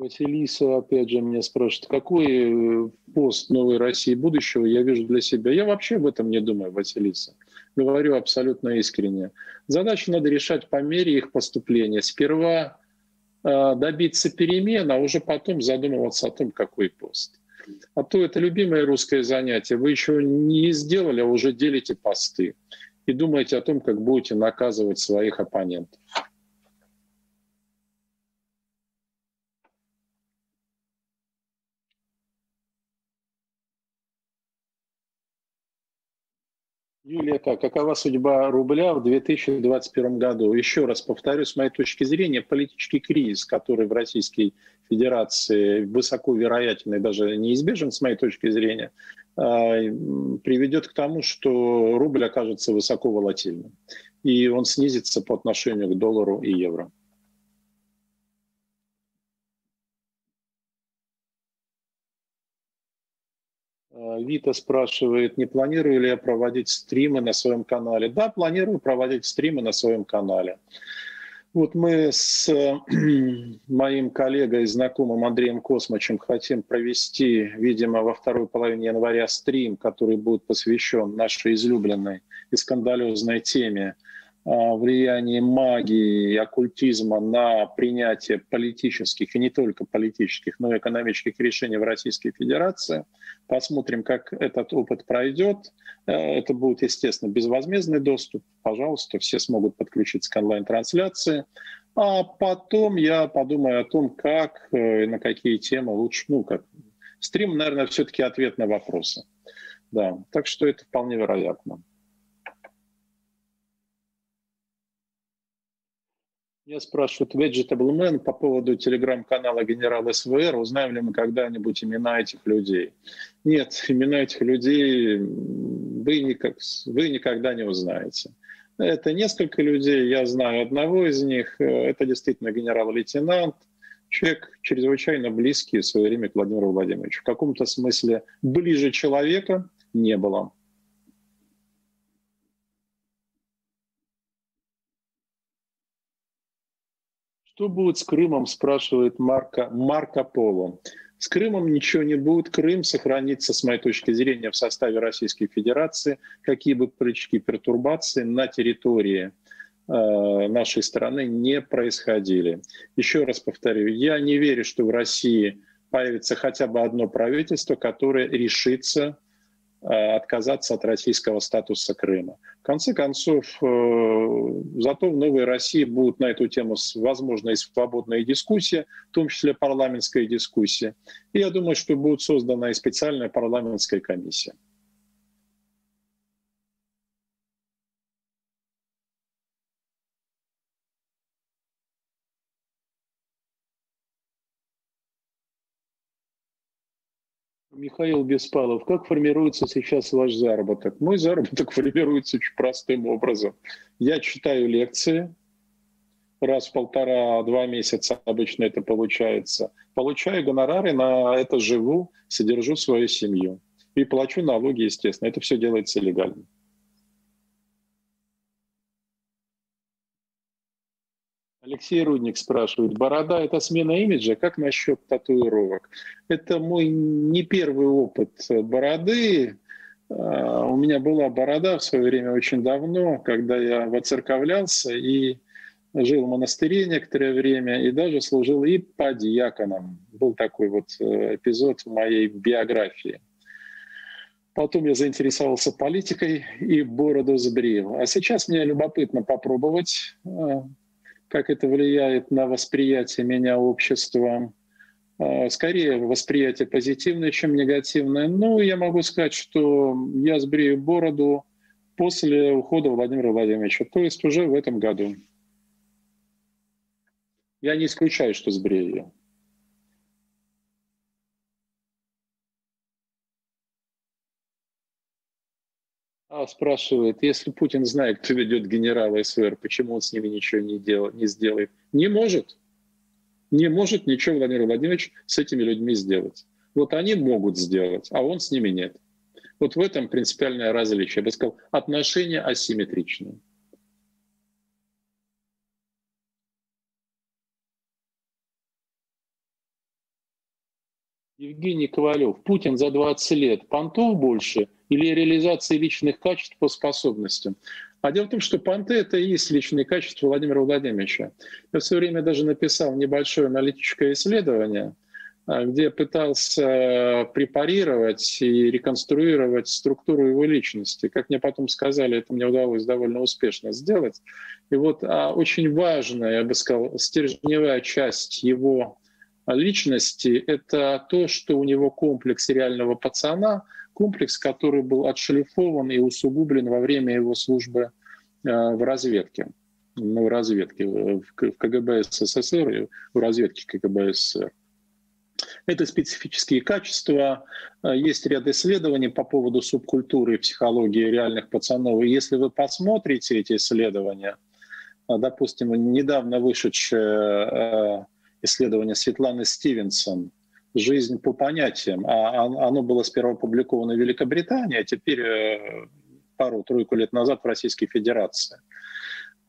S1: Василиса, опять же, меня спрашивает, какой э, пост новой России будущего я вижу для себя. Я вообще об этом не думаю, Василиса. Говорю абсолютно искренне. Задачи надо решать по мере их поступления. Сперва э, добиться перемен, а уже потом задумываться о том, какой пост. А то это любимое русское занятие. Вы еще не сделали, а уже делите посты. и думаете о том, как будете наказывать своих оппонентов. Юлия, какова судьба рубля в 2021 году? Еще раз повторю, с моей точки зрения, политический кризис, который в Российской Федерации высоко вероятен и даже неизбежен, с моей точки зрения, а, приведет к тому, что рубль окажется высоко волатильным, и он снизится по отношению к доллару и евро. Вита спрашивает, не планирую ли я проводить стримы на своем канале. Да, планирую проводить стримы на своем канале. Вот мы с <clears throat> моим коллегой и знакомым Андреем Космочем хотим провести, видимо, во второй половине января стрим, который будет посвящен нашей излюбленной и скандалезной теме – влияние магии и оккультизма на принятие политических, и не только политических, но и экономических решений в Российской Федерации. Посмотрим, как этот опыт пройдет. Э, это будет, естественно, безвозмездный доступ. Пожалуйста, все смогут подключиться к онлайн-трансляции. А потом я подумаю о том, как э, и на какие темы лучше, ну, как стрим, наверное, все-таки ответ на вопросы. Да, так что это вполне вероятно. Я спрашиваю Vegetable Man по поводу телеграм-канала генерал СВР. Узнаем ли мы когда-нибудь имена этих людей? Нет, имена этих людей вы, никак, вы никогда не узнаете. Это несколько людей, я знаю одного из них. Это действительно генерал-лейтенант, человек чрезвычайно близкий в свое время к Владимиру Владимировичу. В каком-то смысле ближе человека не было. Что будет с Крымом, спрашивает Марко, Марко Поло. С Крымом ничего не будет. Крым сохранится, с моей точки зрения, в составе Российской Федерации. Какие бы политические пертурбации на территории э, нашей страны не происходили. Еще раз повторю, я не верю, что в России появится хотя бы одно правительство, которое решится отказаться от российского статуса Крыма. В конце концов, э, зато в Новой России будут на эту тему, возможно, и свободная дискуссия, в том числе парламентская дискуссия. И я думаю, что будет создана и специальная парламентская комиссия. Михаил Беспалов, как формируется сейчас ваш заработок? Мой заработок <laughs> формируется очень простым образом. Я читаю лекции, раз в полтора-два месяца обычно это получается. Получаю гонорары, на это живу, содержу свою семью. И плачу налоги, естественно. Это все делается легально. Алексей Рудник спрашивает, борода – это смена имиджа, как насчет татуировок? Это мой не первый опыт бороды. А, у меня была борода в свое время очень давно, когда я воцерковлялся и жил в монастыре некоторое время и даже служил и по. Был такой вот э, эпизод в моей биографии. Потом я заинтересовался политикой и бороду сбрил. А сейчас мне любопытно попробовать э, как это влияет на восприятие меня обществом. А, скорее восприятие позитивное, чем негативное. Ну, я могу сказать, что я сбрею бороду после ухода Владимира Владимировича, то есть уже в этом году. Я не исключаю, что сбрею спрашивает, если Путин знает, кто ведет генерала СВР, почему он с ними ничего не, дел, не сделает? Не может. Не может ничего Владимир Владимирович с этими людьми сделать. Вот они могут сделать, а он с ними нет. Вот в этом принципиальное различие. Я бы сказал, отношения асимметричные. Евгений Ковалев. Путин за 20 лет. Понтов больше – или реализации личных качеств по способностям. А дело в том, что понты — это и есть личные качества Владимира Владимировича. Я в свое время даже написал небольшое аналитическое исследование, где я пытался препарировать и реконструировать структуру его личности. Как мне потом сказали, это мне удалось довольно успешно сделать. И вот а, очень важная, я бы сказал, стержневая часть его личности — это то, что у него комплекс реального пацана, комплекс, который был отшлифован и усугублен во время его службы а, в разведке ну, в разведке, в КГБ СССР и в разведке КГБ СССР. Это специфические качества. А, есть ряд исследований по поводу субкультуры и психологии реальных пацанов. И если вы посмотрите эти исследования, а, допустим, недавно вышедшее а, исследование Светланы Стивенсон «Жизнь по понятиям», оно было сперва опубликовано в Великобритании, а теперь э, пару-тройку лет назад в Российской Федерации –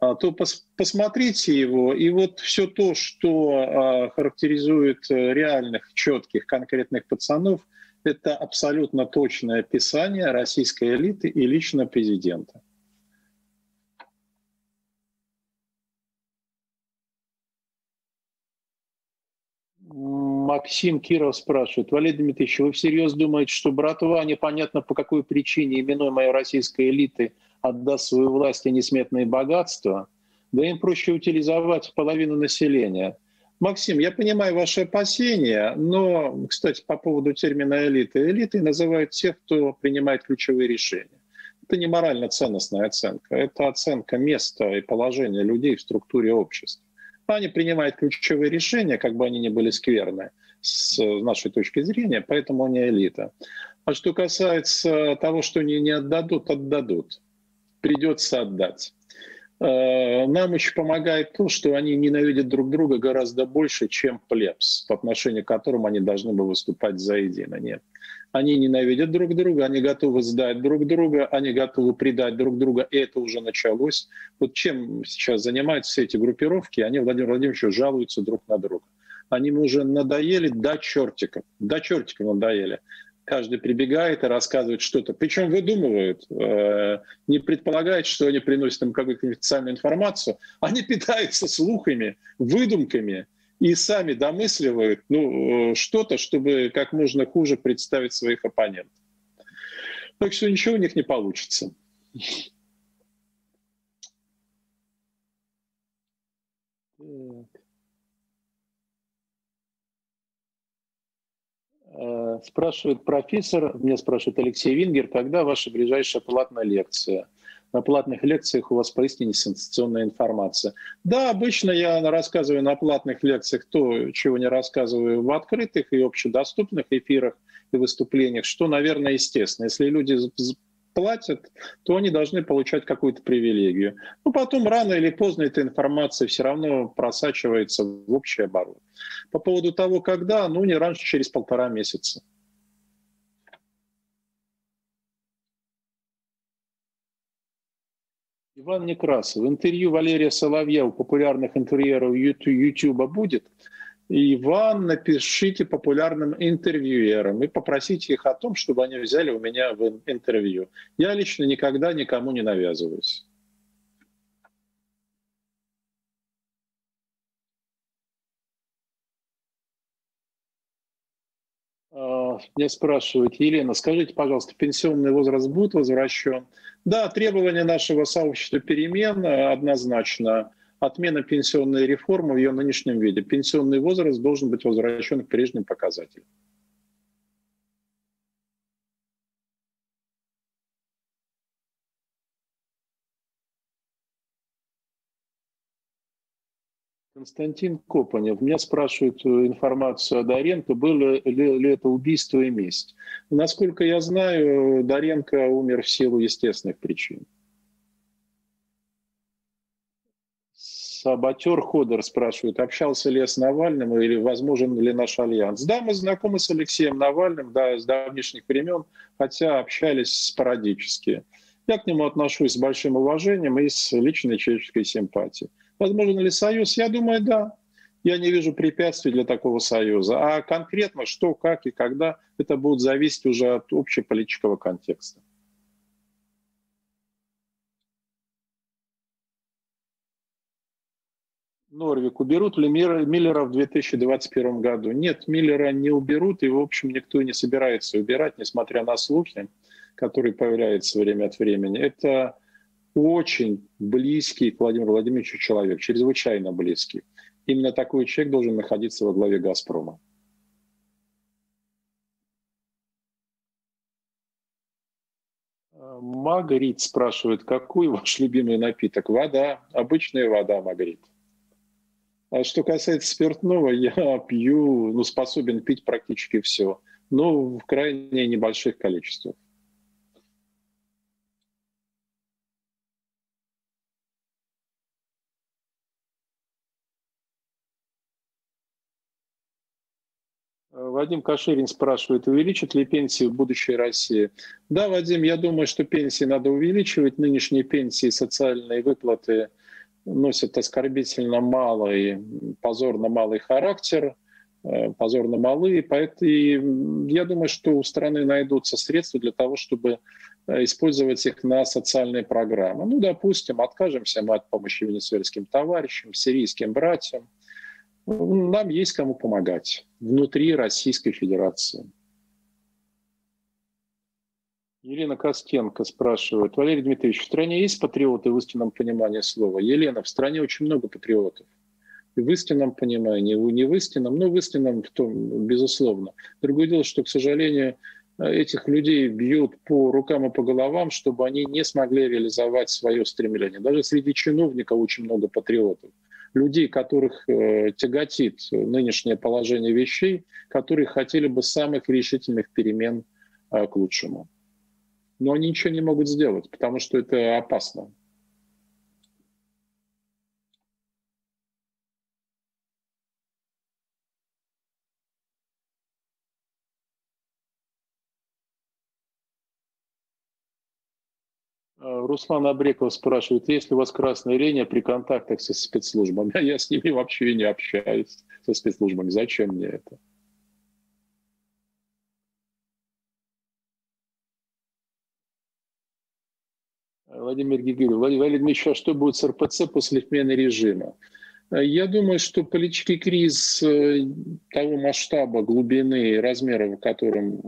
S1: а, то пос, посмотрите его, и вот все то, что а, характеризует э, реальных, четких, конкретных пацанов, это абсолютно точное описание российской элиты и лично президента. Максим Киров спрашивает. Валерий Дмитриевич, вы всерьез думаете, что братва, непонятно по какой причине, именуемой российской элиты, отдаст свою власть и несметные богатства, да им проще утилизовать половину населения. Максим, я понимаю ваши опасения, но, кстати, по поводу термина элиты. Элитой называют тех, кто принимает ключевые решения. Это не морально-ценностная оценка, это оценка места и положения людей в структуре общества. Они принимают ключевые решения, как бы они ни были скверны с нашей точки зрения, поэтому они элита. А что касается того, что они не отдадут, отдадут придется отдать. Э, нам еще помогает то, что они ненавидят друг друга гораздо больше, чем плебс, по отношению к которому они должны бы выступать за едино. Нет. Они ненавидят друг друга, они готовы сдать друг друга, они готовы предать друг друга, и это уже началось. Вот чем сейчас занимаются все эти группировки, они Владимир Владимирович жалуются друг на друга. Они уже надоели до чертиков, до чертиков надоели каждый прибегает и рассказывает что-то. Причем выдумывают, э, не предполагают, что они приносят им какую-то официальную информацию. Они <laughs> питаются слухами, выдумками и сами домысливают ну, э, что-то, чтобы как можно хуже представить своих оппонентов. Так что ничего у них не получится. Спрашивает профессор, меня спрашивает Алексей Вингер, когда ваша ближайшая платная лекция? На платных лекциях у вас поистине сенсационная информация. Да, обычно я рассказываю на платных лекциях то, чего не рассказываю в открытых и общедоступных эфирах и выступлениях, что, наверное, естественно. Если люди платят, то они должны получать какую-то привилегию. Но потом рано или поздно эта информация все равно просачивается в общий оборот. По поводу того, когда, ну не раньше, через полтора месяца. Иван Некрасов. Интервью Валерия Соловья у популярных интервьюеров YouTube будет. Иван, напишите популярным интервьюерам и попросите их о том, чтобы они взяли у меня в интервью. Я лично никогда никому не навязываюсь. А, меня спрашивают, Елена, скажите, пожалуйста, пенсионный возраст будет возвращен? Да, требования нашего сообщества перемен однозначно отмена пенсионной реформы в ее нынешнем виде. Пенсионный возраст должен быть возвращен к прежним показателям. Константин Копанев. Меня спрашивают э, информацию о Доренко. Было ли, ли это убийство и месть? Насколько я знаю, Доренко умер в силу естественных причин. Саботер Ходор спрашивает, общался ли я с Навальным или возможен ли наш альянс. Да, мы знакомы с Алексеем Навальным, да, с давнишних времен, хотя общались спорадически. Я к нему отношусь с большим уважением и с личной человеческой симпатией. Возможен ли союз? Я думаю, да. Я не вижу препятствий для такого союза. А конкретно что, как и когда, это будет зависеть уже от общеполитического контекста. Норвик, уберут ли Миллера в 2021 году? Нет, Миллера не уберут, и, в общем, никто не собирается убирать, несмотря на слухи, которые появляются время от времени. Это очень близкий к Владимиру Владимировичу человек, чрезвычайно близкий. Именно такой человек должен находиться во главе «Газпрома». Магрит спрашивает, какой ваш любимый напиток? Вода, обычная вода, Магрит. А что касается спиртного, <laughs> я пью, ну, способен пить практически все, но в крайне небольших количествах. Вадим Каширин спрашивает, увеличат ли пенсии в будущей России? Да, Вадим, я думаю, что пенсии надо увеличивать. Нынешние пенсии, социальные выплаты – носят оскорбительно малый, позорно малый характер, э, позорно малые. Поэтому я думаю, что у страны найдутся средства для того, чтобы э, использовать их на социальные программы. Ну, допустим, откажемся мы от помощи венесуэльским товарищам, сирийским братьям. Нам есть кому помогать внутри Российской Федерации. Елена Костенко спрашивает. Валерий Дмитриевич, в стране есть патриоты в истинном понимании слова? Елена, в стране очень много патриотов. И в истинном понимании, не в истинном, но в истинном, в том, безусловно. Другое дело, что, к сожалению, этих людей бьют по рукам и по головам, чтобы они не смогли реализовать свое стремление. Даже среди чиновников очень много патриотов. Людей, которых э, тяготит нынешнее положение вещей, которые хотели бы самых решительных перемен э, к лучшему но они ничего не могут сделать, потому что это опасно. Руслан Абреков спрашивает, есть ли у вас красная линия при контактах со спецслужбами? <laughs> Я с ними вообще не общаюсь, со спецслужбами. Зачем мне это? Владимир Гигорьев. Владимир Дмитриевич, а что будет с РПЦ после смены режима? Я думаю, что политический кризис э, того масштаба, глубины и размера, в котором,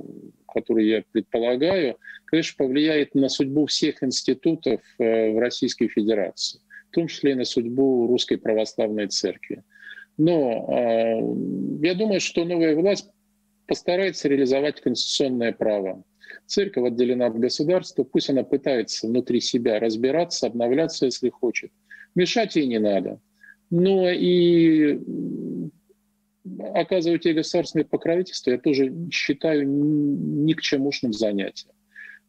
S1: который я предполагаю, конечно, повлияет на судьбу всех институтов э, в Российской Федерации, в том числе и на судьбу Русской Православной Церкви. Но э, я думаю, что новая власть постарается реализовать конституционное право Церковь отделена от государства, пусть она пытается внутри себя разбираться, обновляться, если хочет. Мешать ей не надо. Но и оказывать ей государственное покровительство я тоже считаю ни к чемушным занятием.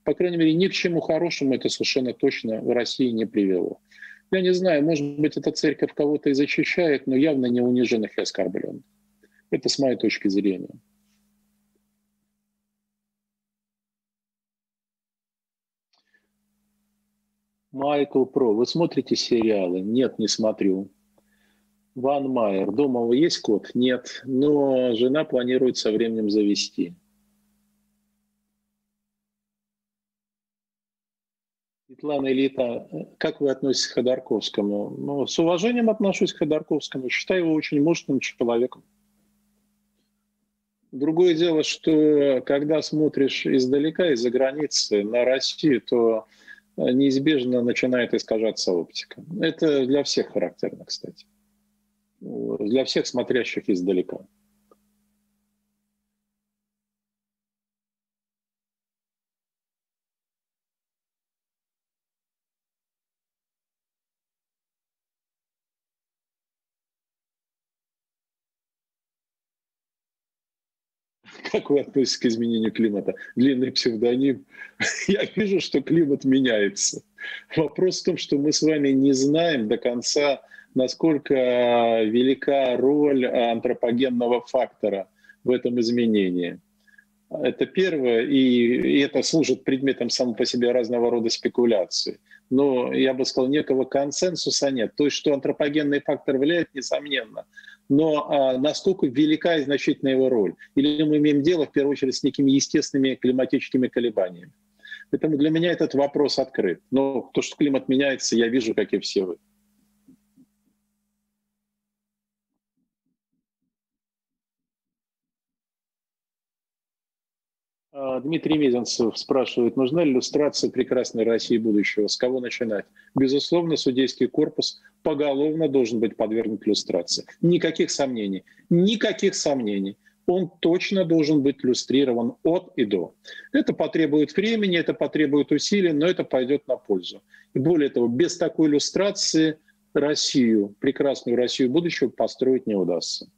S1: По крайней мере, ни к чему хорошему это совершенно точно в России не привело. Я не знаю, может быть, эта церковь кого-то и защищает, но явно не униженных и оскорбленных. Это с моей точки зрения. Майкл Про. Вы смотрите сериалы? Нет, не смотрю. Ван Майер. Дома у есть кот? Нет. Но жена планирует со временем завести. Светлана Элита, как вы относитесь к Ходорковскому? Ну, с уважением отношусь к Ходорковскому. Считаю его очень мощным человеком. Другое дело, что когда смотришь издалека, из-за границы на Россию, то неизбежно начинает искажаться оптика. Это для всех характерно, кстати. Для всех смотрящих издалека. Как вы относитесь к изменению климата? Длинный псевдоним. <laughs> Я вижу, что климат меняется. Вопрос в том, что мы с вами не знаем до конца, насколько велика роль антропогенного фактора в этом изменении. Это первое, и это служит предметом само по себе разного рода спекуляций. Но я бы сказал, некого консенсуса нет. То есть, что антропогенный фактор влияет, несомненно но а, насколько велика и значительна его роль? Или мы имеем дело, в первую очередь, с некими естественными климатическими колебаниями? Поэтому для меня этот вопрос открыт. Но то, что климат меняется, я вижу, как и все вы. Дмитрий Мезенцев спрашивает, нужна ли иллюстрация прекрасной России будущего? С кого начинать? Безусловно, судейский корпус поголовно должен быть подвергнут иллюстрации. Никаких сомнений. Никаких сомнений. Он точно должен быть иллюстрирован от и до. Это потребует времени, это потребует усилий, но это пойдет на пользу. И более того, без такой иллюстрации Россию, прекрасную Россию будущего построить не удастся.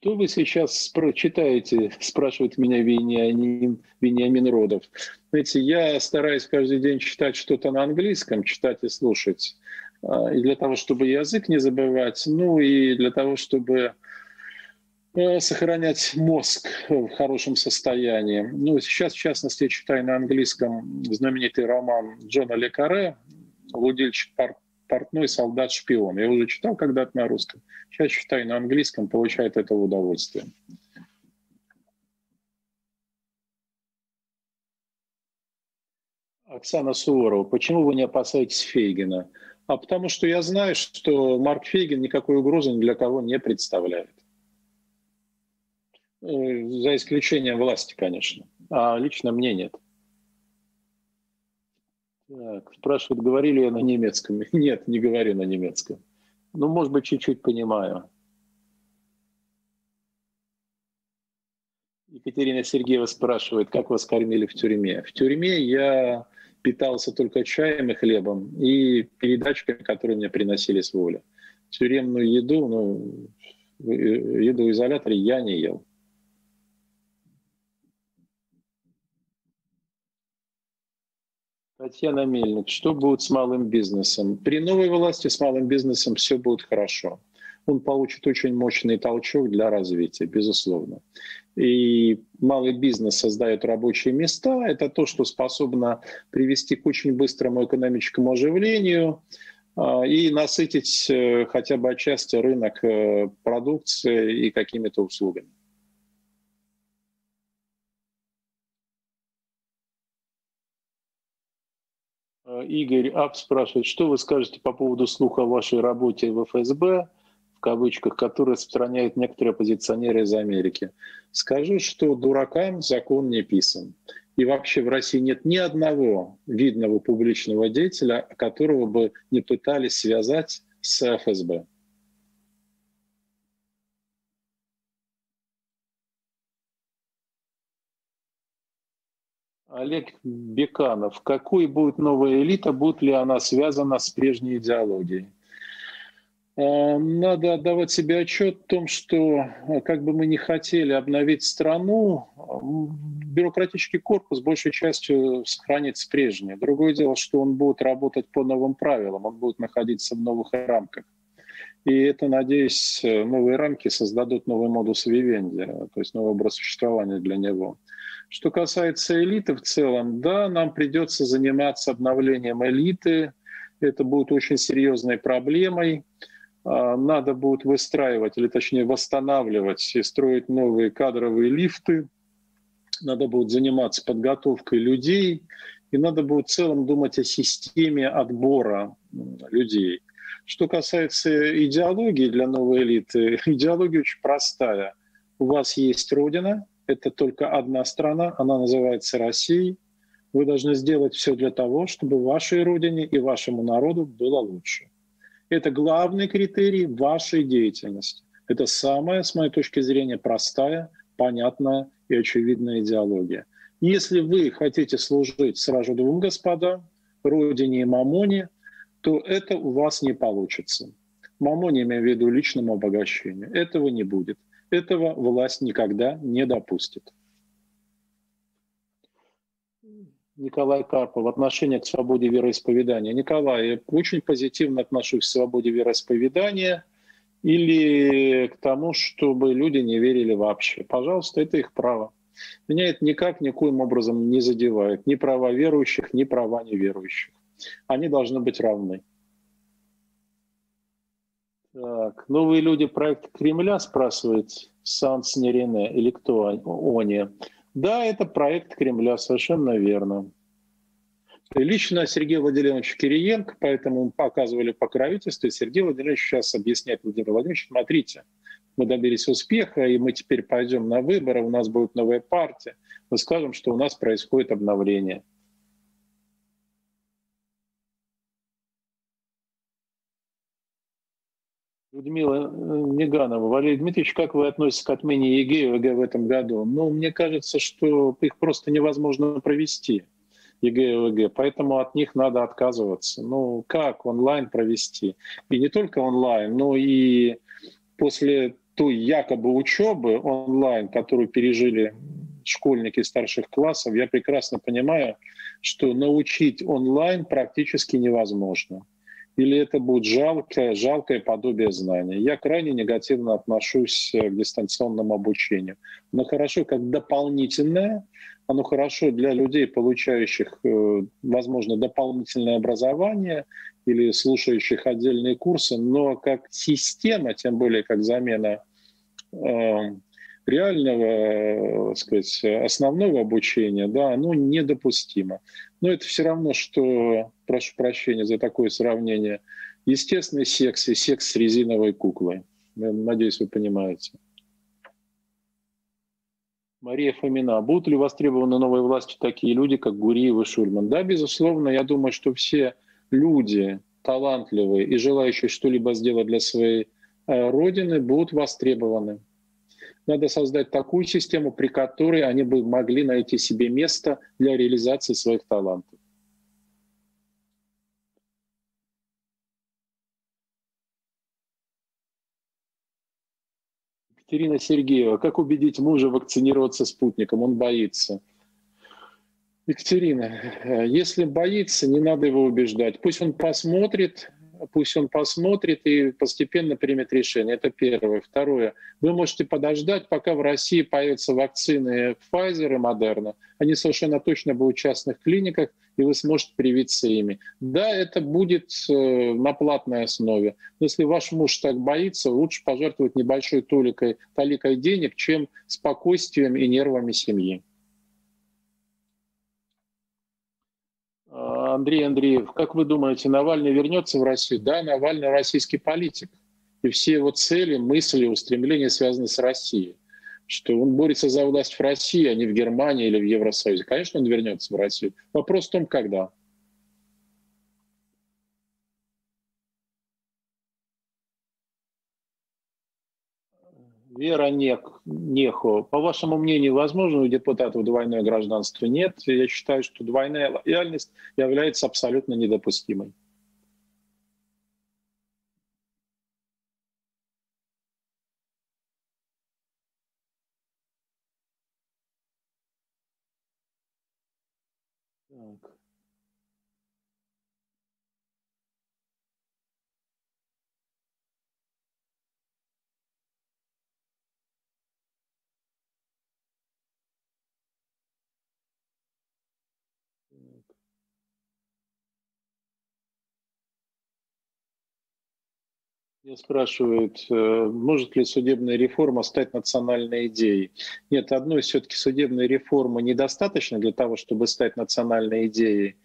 S1: Что вы сейчас читаете, спрашивает меня Вениамин, Вениамин Родов. Знаете, я стараюсь каждый день читать что-то на английском, читать и слушать. А, и для того, чтобы язык не забывать, ну и для того, чтобы э, сохранять мозг в хорошем состоянии. Ну, сейчас, в частности, я читаю на английском знаменитый роман Джона Лекаре «Лудильщик портной солдат-шпион. Я уже читал когда-то на русском. Сейчас читаю на английском, получаю от этого удовольствие. Оксана Суворова, почему вы не опасаетесь Фейгина? А потому что я знаю, что Марк Фейгин никакой угрозы ни для кого не представляет. Э, за исключением власти, конечно. А лично мне нет. Так, спрашивают, говорили я на немецком. <laughs> Нет, не говорю на немецком. Ну, может быть, чуть-чуть понимаю. Екатерина Сергеева спрашивает, как вас кормили в тюрьме. В тюрьме я питался только чаем и хлебом и передачками, которые мне приносили с воли. Тюремную еду, ну, еду в изоляторе я не ел. Татьяна Мельник, что будет с малым бизнесом? При новой власти с малым бизнесом все будет хорошо. Он получит очень мощный толчок для развития, безусловно. И малый бизнес создает рабочие места. Это то, что способно привести к очень быстрому экономическому оживлению а, и насытить э, хотя бы отчасти рынок э, продукции и какими-то услугами. Игорь Ап спрашивает, что вы скажете по поводу слуха о вашей работе в ФСБ, в кавычках, который распространяют некоторые оппозиционеры из Америки. Скажу, что дуракам закон не писан. И вообще в России нет ни одного видного публичного деятеля, которого бы не пытались связать с ФСБ. Олег Беканов. Какой будет новая элита? Будет ли она связана с прежней идеологией? Э, надо отдавать себе отчет в том, что э, как бы мы ни хотели обновить страну, бюрократический корпус большей частью сохранится прежний. Другое дело, что он будет работать по новым правилам, он будет находиться в новых рамках. И это, надеюсь, э, новые рамки создадут новый модус вивенди, то есть новый образ существования для него. Что касается элиты в целом, да, нам придется заниматься обновлением элиты. Это будет очень серьезной проблемой. А, надо будет выстраивать, или точнее восстанавливать и строить новые кадровые лифты. Надо будет заниматься подготовкой людей. И надо будет в целом думать о системе отбора людей. Что касается идеологии для новой элиты, <laughs> идеология очень простая. У вас есть Родина, это только одна страна, она называется Россией. Вы должны сделать все для того, чтобы вашей родине и вашему народу было лучше. Это главный критерий вашей деятельности. Это самая, с моей точки зрения, простая, понятная и очевидная идеология. Если вы хотите служить сразу двум господам, родине и мамоне, то это у вас не получится. Мамоне, имею в виду личному обогащению. Этого не будет. Этого власть никогда не допустит. Николай Карпов, отношение к свободе вероисповедания. Николай, я очень позитивно отношусь к свободе вероисповедания или к тому, чтобы люди не верили вообще. Пожалуйста, это их право. Меня это никак, никоим образом не задевает. Ни права верующих, ни права неверующих. Они должны быть равны. Так, новые люди проект Кремля, спрашивает Санс Нерине или кто они? Да, это проект Кремля, совершенно верно. Лично Сергей Владимирович Кириенко, этому оказывали покровительство. Сергей Владимирович сейчас объясняет Владимир Владимирович, смотрите, мы добились успеха, и мы теперь пойдем на выборы, у нас будет новая партия. Мы скажем, что у нас происходит обновление. Людмила э, Неганова. Валерий Дмитриевич, как вы относитесь к отмене ЕГЭ и ОГЭ в этом году? Ну, мне кажется, что их просто невозможно провести. ЕГЭ и ОГЭ, поэтому от них надо отказываться. Ну, как онлайн провести? И не только онлайн, но и после той якобы учебы онлайн, которую пережили школьники старших классов, я прекрасно понимаю, что научить онлайн практически невозможно или это будет жалкое, жалкое подобие знания. Я крайне негативно отношусь э, к дистанционному обучению. Но хорошо как дополнительное, оно хорошо для людей, получающих, э, возможно, дополнительное образование или слушающих отдельные курсы, но как система, тем более как замена э, реального, сказать, основного обучения, да, оно недопустимо. Но это все равно, что, прошу прощения за такое сравнение, естественный секс и секс с резиновой куклой. Надеюсь, вы понимаете. Мария Фомина. Будут ли востребованы новые власти такие люди, как Гуриев и Шульман? Да, безусловно, я думаю, что все люди талантливые и желающие что-либо сделать для своей э, родины будут востребованы. Надо создать такую систему, при которой они бы могли найти себе место для реализации своих талантов. Екатерина Сергеева. Как убедить мужа вакцинироваться спутником? Он боится. Екатерина, э, если боится, не надо его убеждать. Пусть он посмотрит, пусть он посмотрит и постепенно примет решение. Это первое. Второе. Вы можете подождать, пока в России появятся вакцины Pfizer и Moderna. Они совершенно точно будут в частных клиниках, и вы сможете привиться ими. Да, это будет э, на платной основе. Но если ваш муж так боится, лучше пожертвовать небольшой толикой, толикой денег, чем спокойствием и нервами семьи. Андрей Андреев, как вы думаете, Навальный вернется в Россию? Да, Навальный российский политик. И все его цели, мысли, устремления связаны с Россией. Что он борется за власть в России, а не в Германии или в Евросоюзе. Конечно, он вернется в Россию. Вопрос в том, когда. Вера Нех, Нехо. По вашему мнению, возможно у депутатов двойное гражданство? Нет. Я считаю, что двойная лояльность является абсолютно недопустимой. Так. Спрашивают, э, может ли судебная реформа стать национальной идеей. Нет, одной все-таки судебной реформы недостаточно для того, чтобы стать национальной идеей,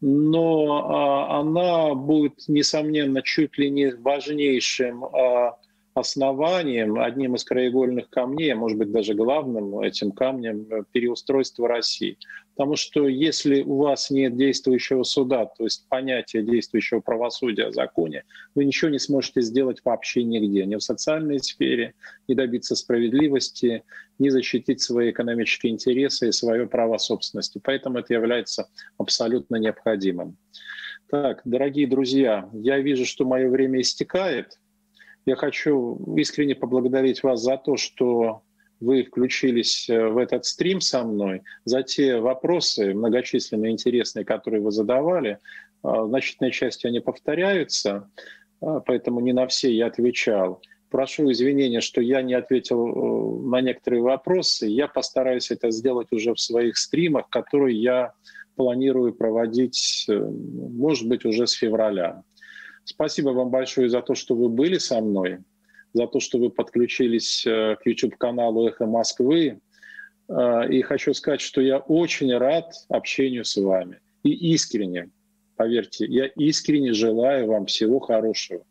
S1: но а, она будет, несомненно, чуть ли не важнейшим а, основанием, одним из краеугольных камней, а может быть даже главным этим камнем э, переустройства России. Потому что если у вас нет действующего суда, то есть понятия действующего правосудия о законе, вы ничего не сможете сделать вообще нигде, ни в социальной сфере, ни добиться справедливости, ни защитить свои экономические интересы и свое право собственности. Поэтому это является абсолютно необходимым. Так, дорогие друзья, я вижу, что мое время истекает. Я хочу искренне поблагодарить вас за то, что вы включились э, в этот стрим со мной, за те вопросы многочисленные, интересные, которые вы задавали. В значительной части они повторяются, а, поэтому не на все я отвечал. Прошу извинения, что я не ответил э, на некоторые вопросы. Я постараюсь это сделать уже в своих стримах, которые я планирую проводить, э, может быть, уже с февраля. Спасибо вам большое за то, что вы были со мной, за то, что вы подключились э, к YouTube-каналу «Эхо Москвы». Э, и хочу сказать, что я очень рад общению с вами. И искренне, поверьте, я искренне желаю вам всего хорошего.